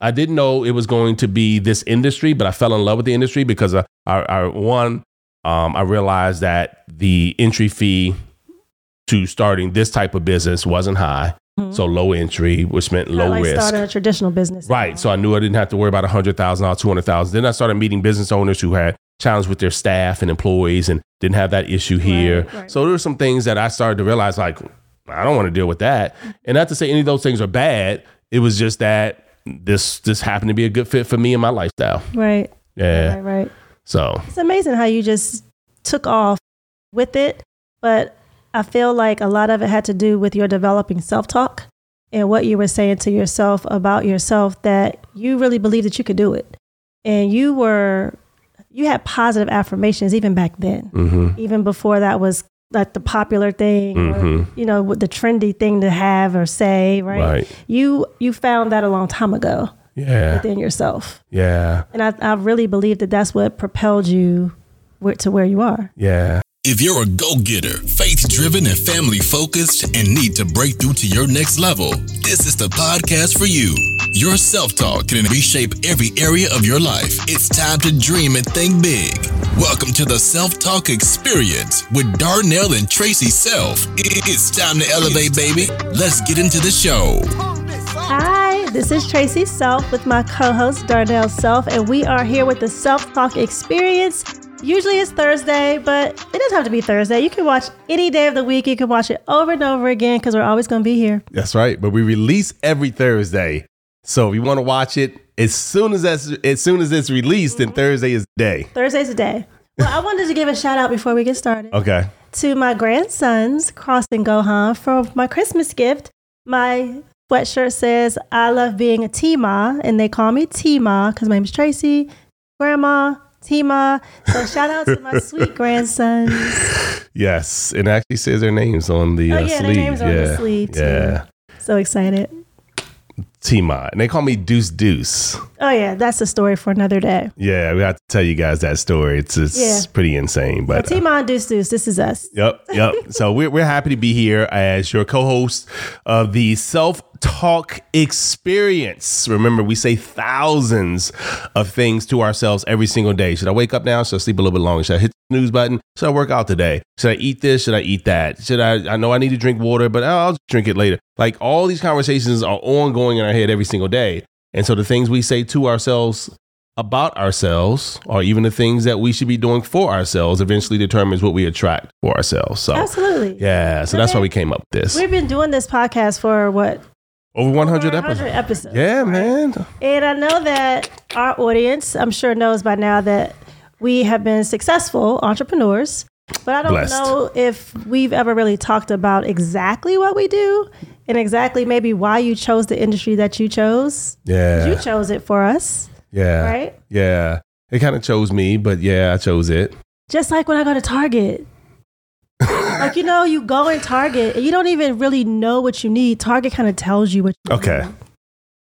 I didn't know it was going to be this industry, but I fell in love with the industry because I, I, I one, um, I realized that the entry fee to starting this type of business wasn't high. Mm-hmm. So low entry, which meant low like risk. starting a traditional business. Right. So I knew I didn't have to worry about a hundred thousand dollars, two hundred thousand. Then I started meeting business owners who had challenges with their staff and employees and didn't have that issue here. Right, right. So there were some things that I started to realize like I don't want to deal with that. And not to say any of those things are bad. It was just that this this happened to be a good fit for me and my lifestyle. Right. Yeah. Right. Right. So It's amazing how you just took off with it, but I feel like a lot of it had to do with your developing self talk and what you were saying to yourself about yourself that you really believed that you could do it. And you were, you had positive affirmations even back then, hmm even before that was like the popular thing or, Mhm. you know, the trendy thing to have or say, right? Right. You, you found that a long time ago Yeah. within yourself. Yeah. And I, I really believe that that's what propelled you to where you are. Yeah. If you're a go getter, faith driven, and family focused, and need to break through to your next level, this is the podcast for you. Your self talk can reshape every area of your life. It's time to dream and think big. Welcome to the Self Talk Experience with Darnell and Traci Self. It's time to elevate, baby. Let's get into the show. Hi, this is Traci Self with my co host Darnell Self, and we are here with the Self Talk Experience. Usually it's Thursday, but it doesn't have to be Thursday. You can watch any day of the week. You can watch it over and over again because we're always going to be here. That's right. But we release every Thursday. So if you want to watch it as soon as that's as soon as it's released, then mm-hmm. Thursday is the day. Thursday's a day. Well, I wanted to give a shout out before we get started. Okay. to my grandsons, Cross and Gohan, for my Christmas gift. My sweatshirt says, I love being a T-Ma, and they call me T-Ma because my name is Traci, Grandma, T-Ma. So shout out to my sweet grandsons. Yes, it actually says their names on the Oh, uh, yeah, their sleeve. names are on the sleeve, too. yeah. So excited. T-Ma, and they call me Deuce Deuce. Oh, yeah, that's a story for another day. Yeah, we have to tell you guys that story. It's it's Yeah. pretty insane, So but. uh, T-Ma and Deuce Deuce, this is us. Yep, yep. so we're, we're happy to be here as your co-host of the Self Talk Experience. Remember, we say thousands of things to ourselves every single day. Should I wake up now? Should I sleep a little bit longer? Should I hit the snooze button? Should I work out today? Should I eat this? Should I eat that? Should I? I know I need to drink water, but I'll drink it later. Like all these conversations are ongoing in our head every single day, and so the things we say to ourselves about ourselves or even the things that we should be doing for ourselves eventually determines what we attract for ourselves. So Absolutely. yeah, so that's why we came up with this. We've been doing this podcast for what? Over 100 100 episodes. episodes. Yeah, man. And I know that our audience, I'm sure, knows by now that we have been successful entrepreneurs. But I don't Blessed. know if we've ever really talked about exactly what we do and exactly maybe why you chose the industry that you chose. Yeah. You chose it for us, yeah. right? Yeah. It kind of chose me, but yeah, I chose it. Just like when I go to Target. Like, you know, you go in Target and you don't even really know what you need. Target kind of tells you what you Okay. need. It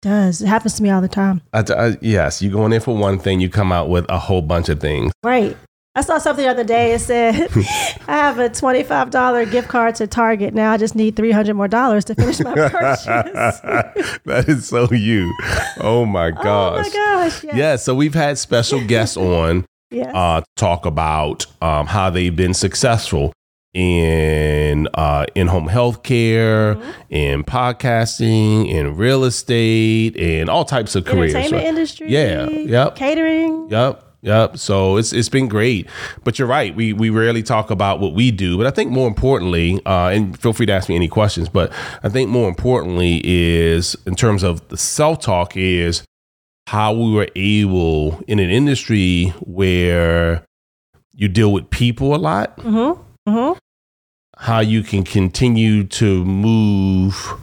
does. It happens to me all the time. I, I, yes, you go in for one thing, you come out with a whole bunch of things. Right. I saw something the other day. It said, I have a $25 gift card to Target. Now I just need 300 more dollars to finish my purchase. that is so you. Oh my gosh. oh my gosh. Yeah. Yeah, so we've had special guests on Yes. uh, talk about um, how they've been successful in uh, in home health care, Mm-hmm. in podcasting, in real estate, in all types of careers. Entertainment right? industry. Yeah, yep. Catering. Yep. Yep. So it's it's been great, but you're right. We we rarely talk about what we do, but I think more importantly, uh, and feel free to ask me any questions. But I think more importantly is in terms of the self talk is how we were able in an industry where you deal with people a lot, Mm-hmm. Mm-hmm. How you can continue to move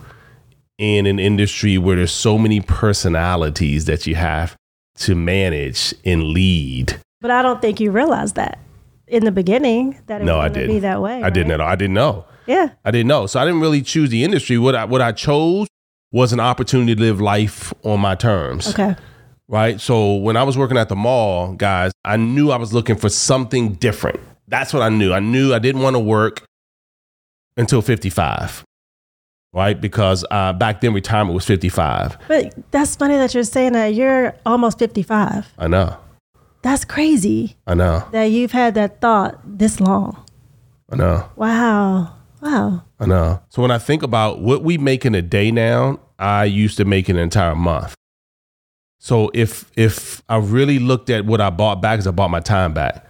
in an industry where there's so many personalities that you have to manage and lead. But I don't think you realized that in the beginning that it No, I to be didn't. that way. I didn't at all. I didn't know. Yeah. I didn't know. So I didn't really choose the industry. What I what I chose was an opportunity to live life on my terms. Okay. Right. So when I was working at the mall, guys, I knew I was looking for something different. That's what I knew. I knew I didn't want to work until 55. right? Because uh, back then retirement was 55. But that's funny that you're saying that you're almost 55. I know. That's crazy I know. that you've had that thought this long. I know. Wow. Wow. I know. So when I think about what we make in a day now, I used to make an entire month. So if if I really looked at what I bought back, is I bought my time back.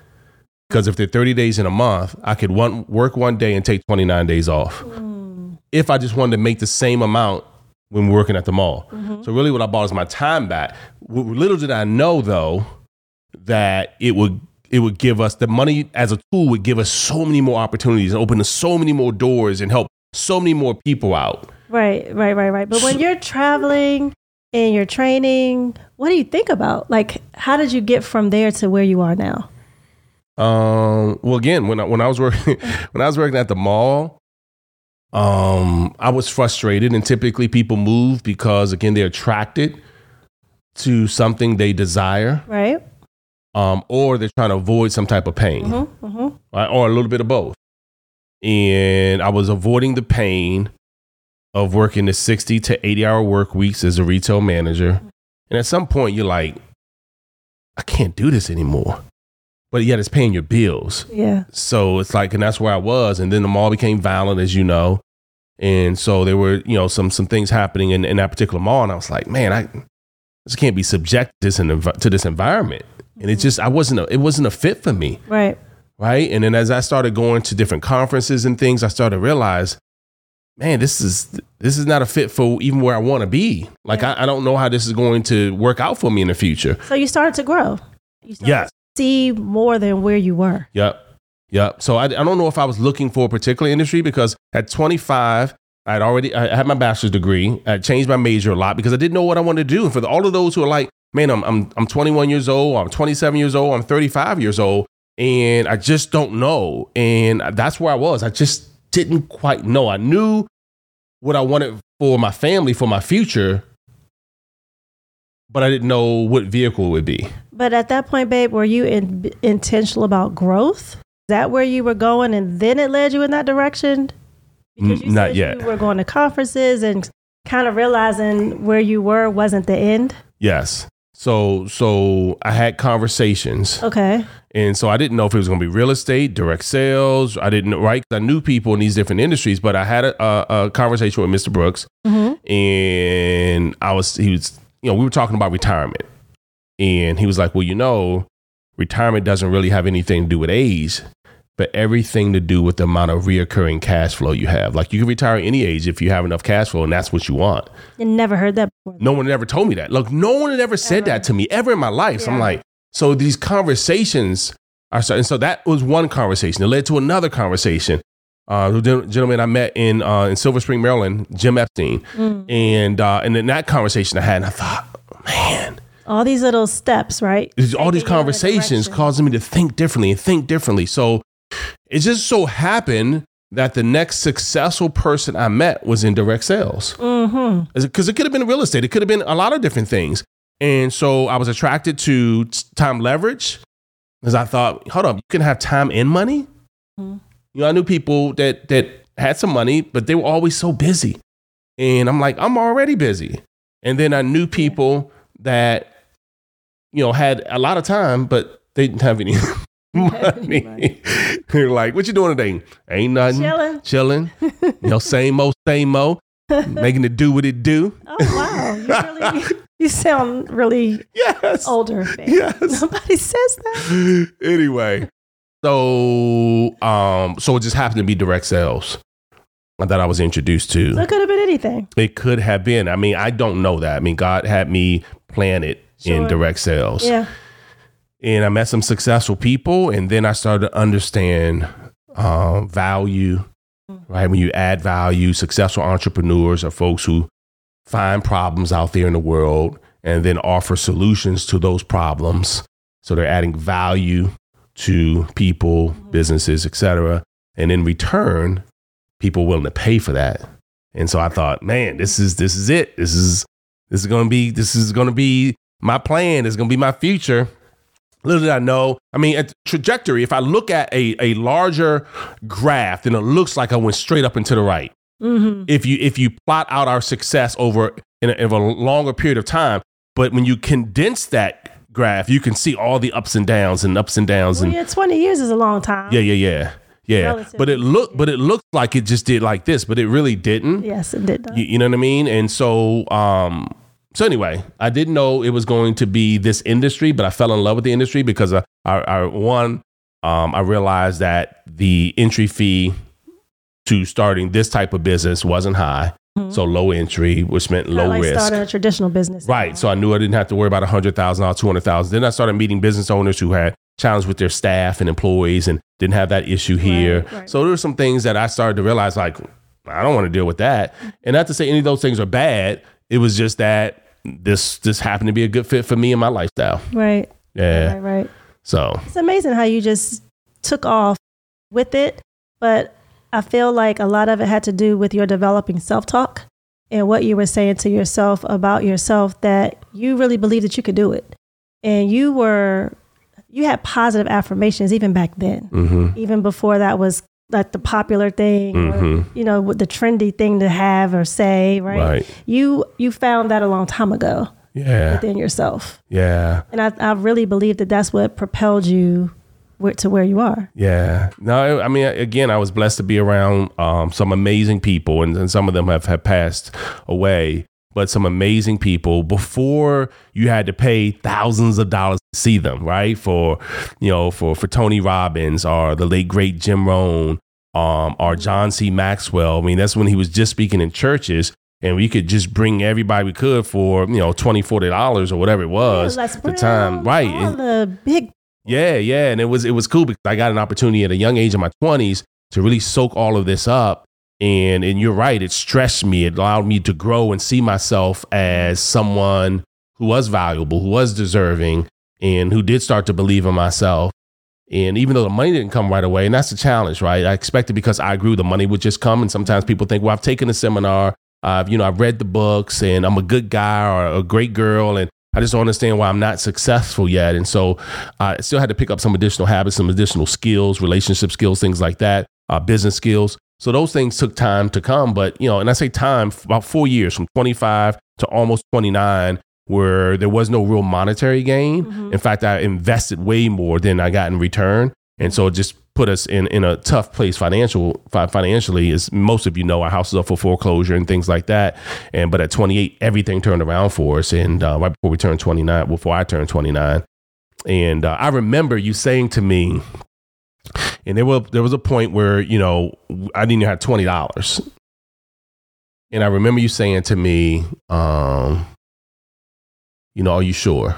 Because if they're 30 days in a month, I could one work one day and take 29 days off. Hmm. If I just wanted to make the same amount when we're working at the mall. Mm-hmm. So really what I bought is my time back. Little did I know though that it would it would give us the money as a tool would give us so many more opportunities and open so many more doors and help so many more people out. Right, right, right, right. But when you're traveling and you're training, what do you think about? Like, how did you get from there to where you are now? Um, well, again, when I, when I was working when I was working at the mall, um, I was frustrated, and typically people move because again they're attracted to something they desire, Right? um, or they're trying to avoid some type of pain, Mm-hmm, mm-hmm. right? or a little bit of both. And I was avoiding the pain of working the sixty to eighty hour work weeks as a retail manager, and at some point you're like, I can't do this anymore. But yet it's paying your bills. Yeah. So it's like, and that's where I was. And then the mall became violent, as you know. And so there were, you know, some some things happening in, in that particular mall. And I was like, man, I just can't be subject to this, env- to this environment. And it mm-hmm. just, I wasn't, a, it wasn't a fit for me. Right. Right. And then as I started going to different conferences and things, I started to realize, man, this is, this is not a fit for even where I want to be. Like, I, I don't know how this is going to work out for me in the future. So you started to grow. You started Yes. See more than where you were. Yep. Yep. So I, I don't know if I was looking for a particular industry because at 25, I had already I had my bachelor's degree. I changed my major a lot because I didn't know what I wanted to do. And for the, all of those who are like, man, I'm, I'm, I'm 21 years old, I'm 27 years old, I'm 35 years old, and I just don't know. And that's where I was. I just didn't quite know. I knew what I wanted for my family, for my future, but I didn't know what vehicle it would be. But at that point, babe, were you in, intentional about growth? Is that where you were going and then it led you in that direction? Because you not said yet. You were going to conferences and kind of realizing where you were wasn't the end. Yes. So so I had conversations, Okay. and so I didn't know if it was going to be real estate, direct sales. I didn't know, right? I knew people in these different industries, but I had a, a, a conversation with Mr. Brooks, Mm-hmm. and I was he was you know we were talking about retirement, and he was like, well, you know, retirement doesn't really have anything to do with age. But everything to do with the amount of reoccurring cash flow you have. Like you can retire any age if you have enough cash flow, and that's what you want. You never heard that before. No one had ever told me that. Look, no one had ever said that to me ever in my life. So I'm like, so these conversations are starting. So that was one conversation. It led to another conversation. Uh, the gentleman I met in uh, in Silver Spring, Maryland, Jim Epstein, Mm. and uh, and in that conversation I had, and I thought, man, All these little steps, right? there's all these Taking you in a conversations direction. causing me to think differently and think differently. So it just so happened that the next successful person I met was in direct sales Mm-hmm. because it could have been real estate. It could have been a lot of different things. And so I was attracted to time leverage because I thought, hold up, you can have time and money. Mhm. You know, I knew people that that had some money, but they were always so busy. And I'm like, I'm already busy. And then I knew people that, you know, had a lot of time, but they didn't have any money. They're like, what you doing today? Ain't nothing. Chilling. Chilling. you know, same old, same old. Making it do what it do. Oh wow, you really you sound really Yes. older. Babe. Yes. Nobody says that. anyway, so um, so it just happened to be direct sales that I was introduced to. So it could have been anything. It could have been. I mean, I don't know that. I mean, God had me plan in Sure. direct sales. Yeah. and I met some successful people, and then I started to understand uh, value. Right, when you add value, successful entrepreneurs are folks who find problems out there in the world and then offer solutions to those problems. So they're adding value to people, businesses, etc. And in return, people willing to pay for that. And so I thought, man, this is this is it. This is this is gonna be this is gonna be my plan. is gonna be my future. Little did I know. I mean, at trajectory. If I look at a a larger graph, then it looks like I went straight up and to the right. Mm-hmm. if you if you plot out our success over in a, in a longer period of time. But when you condense that graph, you can see all the ups and downs and ups and downs Well, and yeah, 20 years is a long time. yeah, yeah, yeah, yeah. Relatively But it looked but it looked like it just did like this, but it really didn't. Yes, it did. You, you know what I mean? And so, um, so anyway, I didn't know it was going to be this industry, but I fell in love with the industry because I, I, I one, um, I realized that the entry fee to starting this type of business wasn't high, so low entry, which meant Mm-hmm. Low like risk. starting a traditional business. Right. So I knew I didn't have to worry about a hundred thousand dollars, two hundred thousand. Then I started meeting business owners who had challenges with their staff and employees and didn't have that issue here. right. So there were some things that I started to realize like I don't want to deal with that. And not to say any of those things are bad. It was just that this this happened to be a good fit for me and my lifestyle. Right. Yeah. Right. Right. So It's amazing how you just took off with it, but I feel like a lot of it had to do with your developing self talk and what you were saying to yourself about yourself that you really believed that you could do it. And you were, you had positive affirmations even back then, hmm even before that was like the popular thing, or, Mhm. you know, what the trendy thing to have or say, right? Right. You, you found that a long time ago Yeah. within yourself. Yeah. And I, I really believe that that's what propelled you where, to where you are. Yeah. No, I mean, again, I was blessed to be around um, some amazing people, and, and some of them have, have passed away, but some amazing people before you had to pay thousands of dollars to see them, right? For, you know, for, for Tony Robbins or the late, great Jim Rohn um, or John C. Maxwell. I mean, that's when he was just speaking in churches. And we could just bring everybody we could for, you know, $20, $40 or whatever it was at the time. Right. All And- the big yeah, yeah, and it was it was cool because I got an opportunity at a young age in my twenties to really soak all of this up. And and you're right, it stressed me. It allowed me to grow and see myself as someone who was valuable, who was deserving, and who did start to believe in myself. And even though the money didn't come right away, and that's the challenge, right? I expected because I grew, the money would just come. And sometimes people think, well, I've taken a seminar, I've you know, I've read the books, and I'm a good guy or a great girl, and I just don't understand why I'm not successful yet. And so I still had to pick up some additional habits, some additional skills, relationship skills, things like that, uh, business skills. So those things took time to come. But, you know, and I say time, about four years from 25 to almost 29, where there was no real monetary gain. In fact, I invested way more than I got in return. And so it just put us in, in a tough place financial financially as most of you know our house is up for foreclosure and things like that and but at 28 everything turned around for us and uh, right before we turned 29 before i turned 29 and uh, I remember you saying to me, and there was there was a point where you know I didn't even have twenty dollars, and I remember you saying to me, um, you know, are you sure?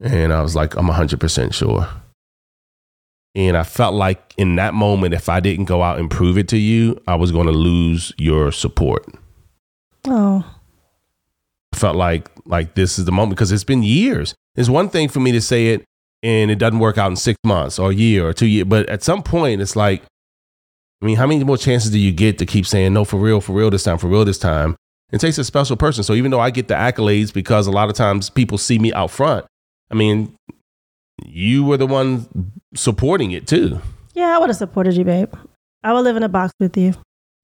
And I was like, I'm hundred percent sure. And I felt like in that moment, if I didn't go out and prove it to you, I was going to lose your support. Oh, felt like like this is the moment because it's been years. It's one thing for me to say it and it doesn't work out in six months or a year or two years, but at some point it's like, I mean, how many more chances do you get to keep saying no for real, for real this time, for real this time? It takes a special person. So even though I get the accolades because a lot of times people see me out front, I mean, you were the one supporting it too. yeah, I would have supported you, babe. I would live in a box with you.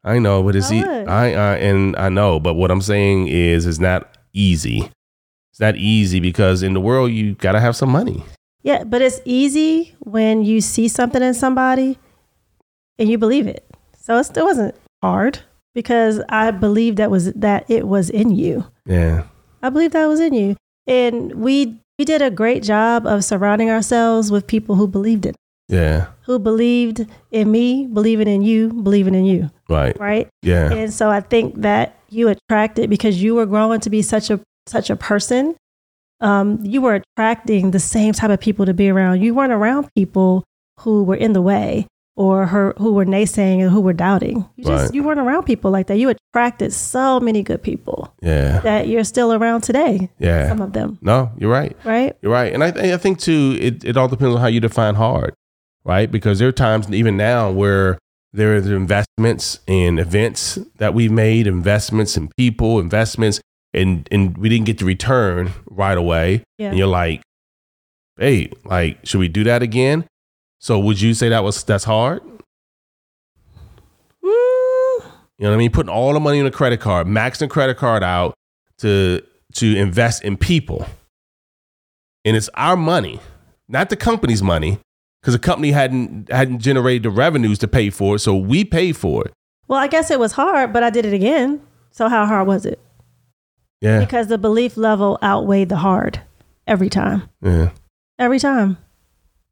I know, but it's I e- would. I, I and I know, but what I'm saying is, it's not easy. It's not easy because in the world you got to have some money. Yeah, but it's easy when you see something in somebody and you believe it. So it still wasn't hard because I believed that was that it was in you. Yeah, I believe that was in you. And we we did a great job of surrounding ourselves with people who believed it. yeah, Who believed in me, believing in you, believing in you, right, right? yeah, And so I think that you attracted because you were growing to be such a such a person. Um, you were attracting the same type of people to be around. You weren't around people who were in the way or her, who were naysaying and who were doubting. You just Right. you weren't around people like that. You attracted so many good people yeah, that you're still around today. yeah. Some of them, No, you're right. right? You're right, and I th- I think too, it it all depends on how you define hard, right? Because there are times even now where there are investments in events that we've made, investments in people, investments, and and we didn't get the return right away. Yeah. and you're like, hey, like, should we do that again? So would you say that was that's hard? You know what I mean? Putting all the money in a credit card, maxing credit card out to to invest in people. And it's our money, not the company's money, because the company hadn't hadn't generated the revenues to pay for it. So we pay for it. Well, I guess it was hard, but I did it again. So how hard was it? Yeah. Because the belief level outweighed the hard every time. Yeah. Every time,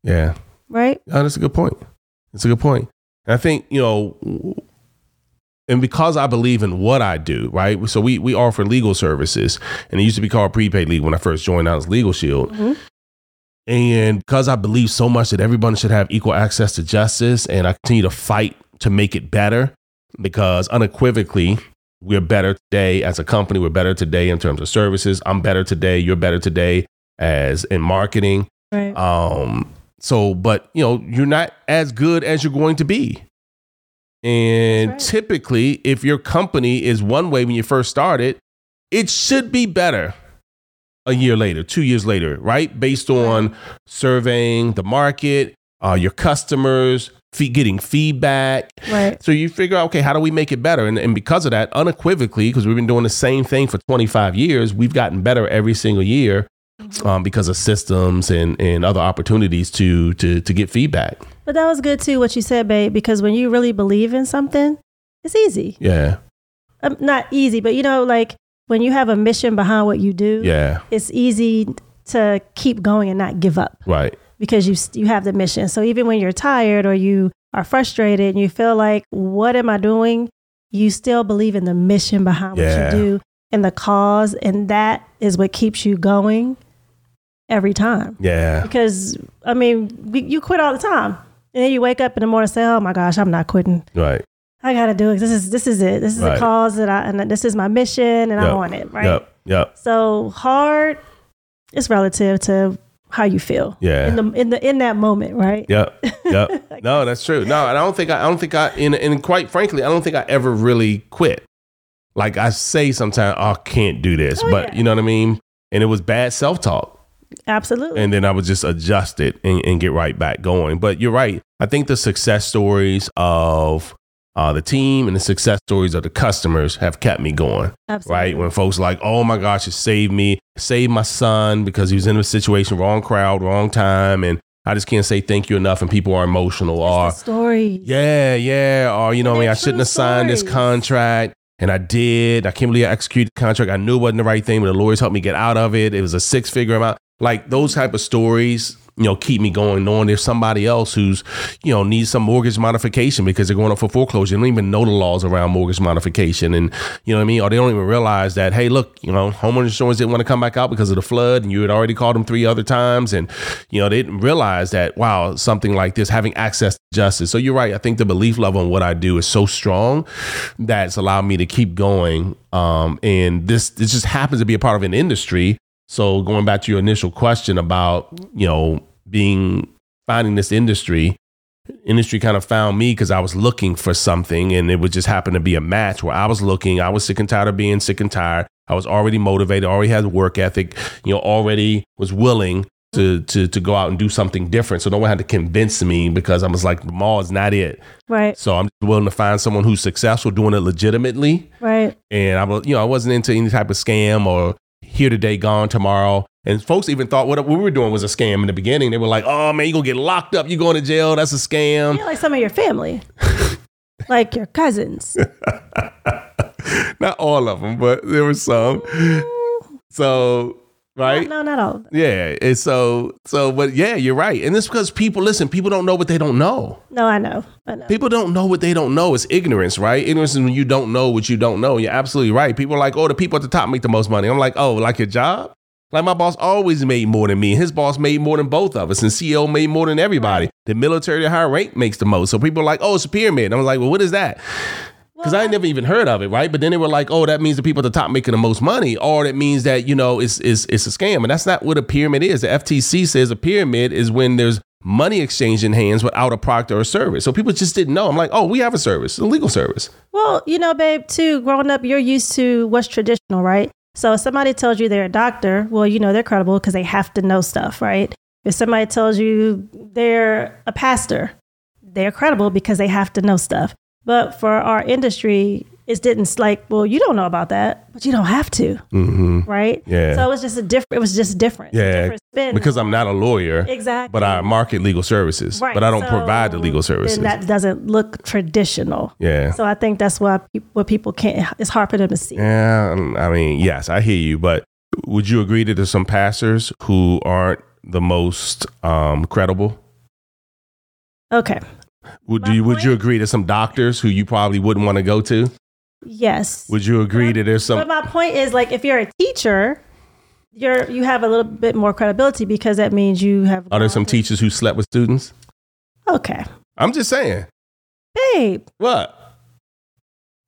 Yeah. right? No, that's a good point. That's a good point. And I think, you know, and because I believe in what I do, right? So we we offer legal services, and it used to be called prepaid legal when I first joined out as Legal Shield. Mhm. And because I believe so much that everyone should have equal access to justice, and I continue to fight to make it better, because unequivocally, we're better today as a company. We're better today in terms of services. I'm better today. You're better today as in marketing. Right. Um, so, but you know, you're not as good as you're going to be. And right. typically, if your company is one way when you first started, it should be better a year later, two years later, right? Based on surveying the market, uh, your customers, getting feedback. right. So you figure out, okay, how do we make it better? And, and because of that, unequivocally, because we've been doing the same thing for 25 years, we've gotten better every single year um, because of systems and, and other opportunities to, to, to get feedback. But that was good too, what you said, babe, because when you really believe in something, it's easy. Yeah. Um, not easy, but you know, like when you have a mission behind what you do, Yeah. it's easy to keep going and not give up Right. Because you you have the mission. So even when you're tired or you are frustrated and you feel like, what am I doing? You still believe in the mission behind Yeah. what you do and the cause, and that is what keeps you going every time. Yeah. Because I mean, we, you quit all the time, and then you wake up in the morning and say, "Oh my gosh, I'm not quitting. Right. I got to do it. This is this is it. This is Right. the cause that I and this is my mission, and Yep. I'm on it. Right. Yep. Yep. So hard is relative to how you feel. Yeah. In the in the in that moment, right? Yep. Yep. no, that's true. No, and I don't think I, I don't think I and, and quite frankly, I don't think I ever really quit. Like I say sometimes, oh, I can't do this. Oh, but yeah. you know what I mean? And it was bad self talk. Absolutely. and then I would just adjust it and, and get right back going. But you're right. I think the success stories of uh, the team and the success stories of the customers have kept me going. Absolutely. Right when folks are like, oh my gosh, it saved me, saved my son because he was in a situation, wrong crowd, wrong time, and I just can't say thank you enough. And people are emotional, or story. yeah, yeah, or you know, I mean, I shouldn't have signed this contract. And I did. I can't believe I executed the contract. I knew it wasn't the right thing, but the lawyers helped me get out of it. It was a six figure amount. Like those type of stories, you know, keep me going, knowing there's somebody else who's, you know, needs some mortgage modification because they're going up for foreclosure. They don't even know the laws around mortgage modification. And, you know what I mean? Or they don't even realize that, hey, look, you know, homeowner insurance didn't want to come back out because of the flood and you had already called them three other times. And, you know, they didn't realize that, wow, something like this, having access to justice. So you're right. I think the belief level in what I do is so strong that it's allowed me to keep going. Um, and this, this just happens to be a part of an industry. So going back to your initial question about, you know, being finding this industry, industry kind of found me because I was looking for something and it would just happen to be a match where I was looking. I was sick and tired of being sick and tired. I was already motivated, already had work ethic, you know, already was willing to to to go out and do something different. So no one had to convince me because I was like, the mall is not it. Right. So I'm just willing to find someone who's successful doing it legitimately. Right. And I was, you know, I wasn't into any type of scam or here today, gone tomorrow. And folks even thought what we were doing was a scam in the beginning. They were like, "Oh man, you're gonna get locked up. You're going to jail? That's a scam." Yeah, like some of your family, like your cousins. Not all of them, but there were some. So right, No, not all yeah. And so, so, but yeah, you're right. And it's because people listen. People don't know what they don't know. No, I know. I know. People don't know what they don't know. It's ignorance, right? Ignorance is when you don't know what you don't know. You're absolutely right. People are like, oh, the people at the top make the most money. I'm like, oh, like your job? Like my boss always made more than me. and His boss made more than both of us. And CEO made more than everybody. The military at higher rank makes the most. So people are like, oh, it's a pyramid. I was like, well, what is that? Because I never even heard of it, right? But then they were like, "Oh, that means the people at the top making the most money, or that means that you know it's it's it's a scam." And that's not what a pyramid is. The FTC says a pyramid is when there's money exchange in hands without a product or a service. So people just didn't know. I'm like, "Oh, we have a service, a legal service." Well, you know, babe, too, growing up, you're used to what's traditional, right? So if somebody tells you they're a doctor, well, you know, they're credible because they have to know stuff, right? If somebody tells you they're a pastor, they're credible because they have to know stuff. But for our industry, it didn't like, well, you don't know about that, but you don't have to, hmm right? Yeah. So it was just a different. It was just different. Yeah, different spin. because I'm not a lawyer, exactly. but I market legal services, Right. but I don't So provide the legal services. That doesn't look traditional. yeah. So I think that's why people, what people can't. It's hard for them to see. Yeah, um, I mean, yes, I hear you, but would you agree that there's some pastors who aren't the most um, credible? Okay. Would My you would you agree to some doctors who you probably wouldn't want to go to? Yes. Would you agree that there's some? But my point is, like, if you're a teacher, you're you have a little bit more credibility because that means you have. Are there some teachers who slept with students? Okay, I'm just saying. babe. What?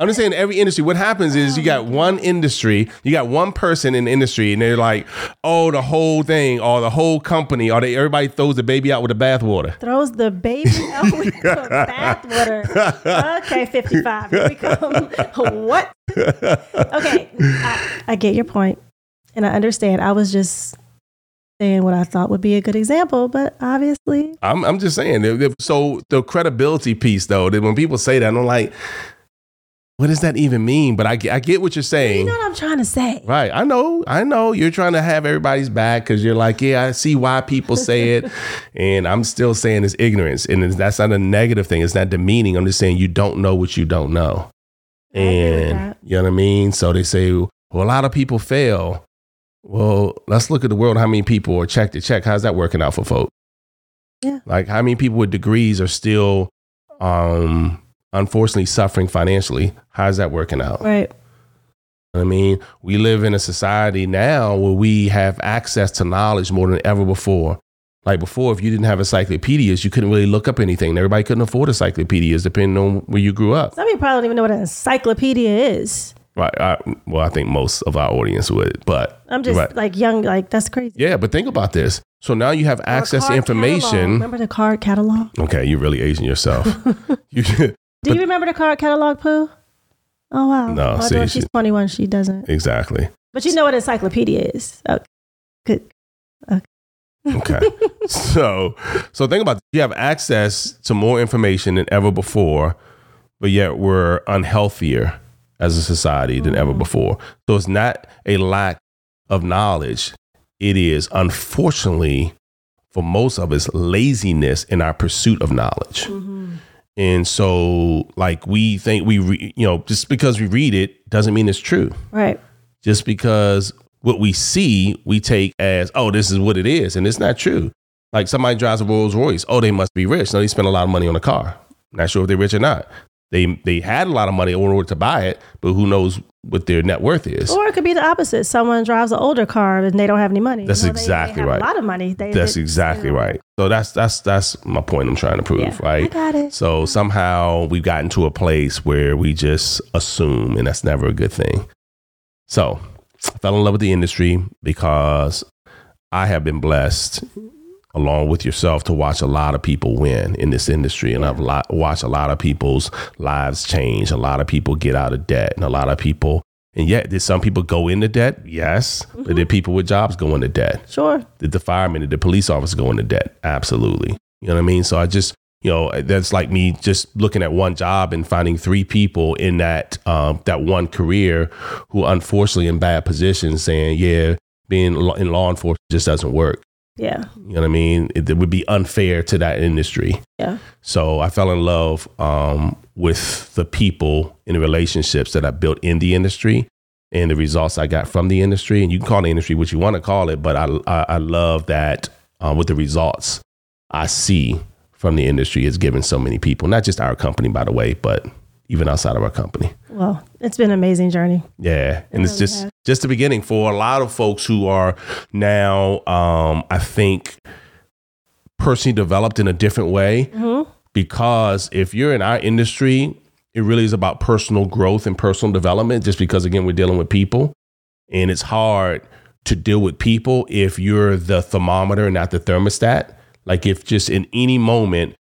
I'm just saying every industry. What happens is you got one industry, you got one person in the industry, and they're like, "Oh, the whole thing, or the whole company, or they everybody throws the baby out with the bathwater." Throws the baby out with the bathwater. Okay, 55. Here we come. what? Okay, I, I get your point, and I understand. I was just saying what I thought would be a good example, but obviously, I'm I'm just saying. So the credibility piece, though, that when people say that, I'm like, what does that even mean? But I get, I get what you're saying. you know what I'm trying to say. Right. I know. I know. You're trying to have everybody's back because you're like, yeah, I see why people say it. and I'm still saying it's ignorance. And it's, that's not a negative thing. It's not demeaning. I'm just saying you don't know what you don't know. I agree with And you know what I mean? So they say, well, a lot of people fail. Well, let's look at the world. How many people are check to check? How's that working out for folks? Yeah. Like how many people with degrees are still, um, unfortunately suffering financially? How's that working out? Right. I mean, we live in a society now where we have access to knowledge more than ever before. Like before, if you didn't have encyclopedias, you couldn't really look up anything. Everybody couldn't afford encyclopedias depending on where you grew up. Some people probably don't even know what an encyclopedia is. Right. I, well, I think most of our audience would, but I'm just Right. like young, like that's crazy. yeah. But think about this. So now you have Or access to information. catalog. Remember the card catalog? Okay, you're really aging yourself. you, Do But- you remember the card catalog, Pooh? Oh wow. No, My see, daughter, she- she's 21. She doesn't. exactly. But you know what encyclopedia is? Okay. Good. Okay. so, so think about this. you have access to more information than ever before, but yet we're unhealthier as a society than ever mm. before. So it's not a lack of knowledge. It is unfortunately for most of us laziness in our pursuit of knowledge. Mm-hmm. And so like we think we re, you know just because we read it doesn't mean it's true. Right. just because what we see we take as oh this is what it is and it's not true. Like somebody drives a rolls royce. Oh they must be rich. No they spend a lot of money on a car. Not sure if they're rich or not they they had a lot of money in order to buy it but who knows what their net worth is Or it could be the opposite. Someone drives an older car and they don't have any money. That's You know, exactly they have right. A lot of money. They, that's they- exactly you know. right so that's that's that's my point i'm trying to prove Yeah, right I got it. so somehow we've gotten to a place where we just assume, and that's never a good thing. So I fell in love with the industry because I have been blessed, along with yourself, to watch a lot of people win in this industry. And I've lot, watched a lot of people's lives change, a lot of people get out of debt, and a lot of people. And yet, did some people go into debt? Yes. But did people with jobs go into debt? Sure. Did the firemen, did the police officer go into debt? Absolutely. You know what I mean? So I just, you know, that's like me just looking at one job and finding three people in that um, that one career who unfortunately in bad positions saying, yeah, being in law enforcement just doesn't work. Yeah. You know what I mean? It, it would be unfair to that industry. Yeah. So I fell in love um, with the people and the relationships that I built in the industry and the results I got from the industry. And you can call the industry what you want to call it, but I, I, I love that uh, with the results I see from the industry is given so many people, not just our company, by the way, but even outside of our company. Well, it's been an amazing journey. Yeah, and it's really just has. just the beginning for a lot of folks who are now, um, I think, personally developed in a different way. Because if you're in our industry, it really is about personal growth and personal development. Just because again, we're dealing with people, and it's hard to deal with people if you're the thermometer, and not the thermostat. Like if just in any moment,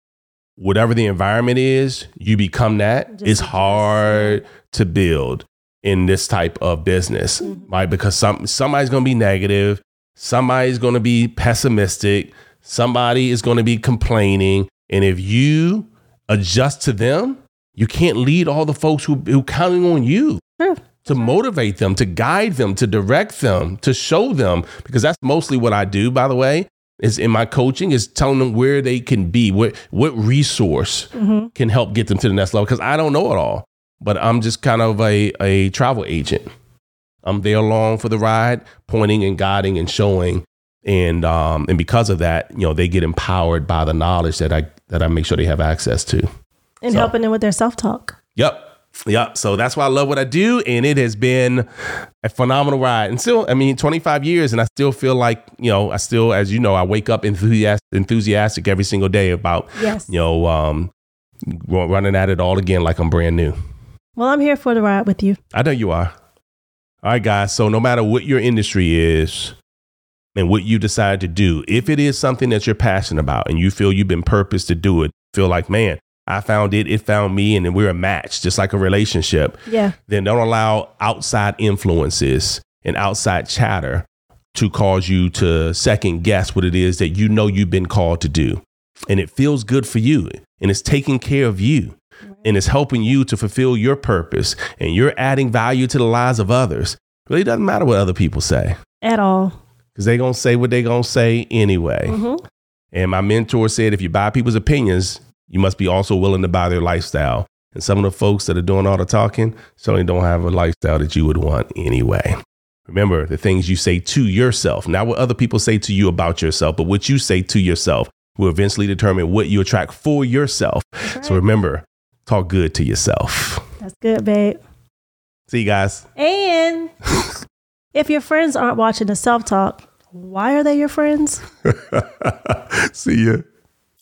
whatever the environment is, you become that. Just it's hard to build in this type of business, mm-hmm. right? Because some somebody's going to be negative, somebody's going to be pessimistic, somebody is going to be complaining, and if you adjust to them, you can't lead all the folks who who counting on you True. to motivate them, to guide them, to direct them, to show them, because that's mostly what I do, by the way, is in my coaching is telling them where they can be, what what resource can help get them to the next level. Because I don't know it all, but I'm just kind of a, a travel agent. I'm there along for the ride, pointing and guiding and showing. And um, and because of that, you know, they get empowered by the knowledge that I that I make sure they have access to. And So- helping them with their self talk. Yep. Yep. So that's why I love what I do. And it has been a phenomenal ride. And still, I mean, 25 years, and I still feel like, you know, I still, as you know, I wake up enthusiastic, enthusiastic every single day about, Yes. you know, um, running at it all again like I'm brand new. Well, I'm here for the ride with you. I know you are. All right, guys. So no matter what your industry is and what you decide to do, if it is something that you're passionate about and you feel you've been purposed to do it, feel like, man, I found it, it found me, and then we're a match, just like a relationship Yeah. then don't allow outside influences and outside chatter to cause you to second guess what it is that you know you've been called to do. And it feels good for you and it's taking care of you and it's helping you to fulfill your purpose and you're adding value to the lives of others. Really doesn't matter what other people say At all. because they're going to say what they're going to say anyway. Mhm. And my mentor said, if you buy people's opinions, you must be also willing to buy their lifestyle. And some of the folks that are doing all the talking certainly don't have a lifestyle that you would want anyway. Remember the things you say to yourself, not what other people say to you about yourself, but what you say to yourself will eventually determine what you attract for yourself. So remember, talk good to yourself. That's good, babe. See you guys. And if your friends aren't watching the self talk, why are they your friends? See ya.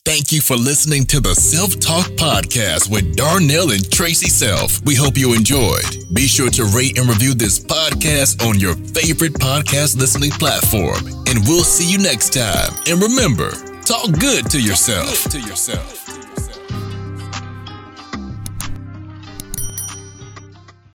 Thank you for listening to the Self Talk Podcast with Darnell and Traci Self. We hope you enjoyed. Be sure to rate and review this podcast on your favorite podcast listening platform. And we'll see you next time. And remember, talk good to yourself. To yourself.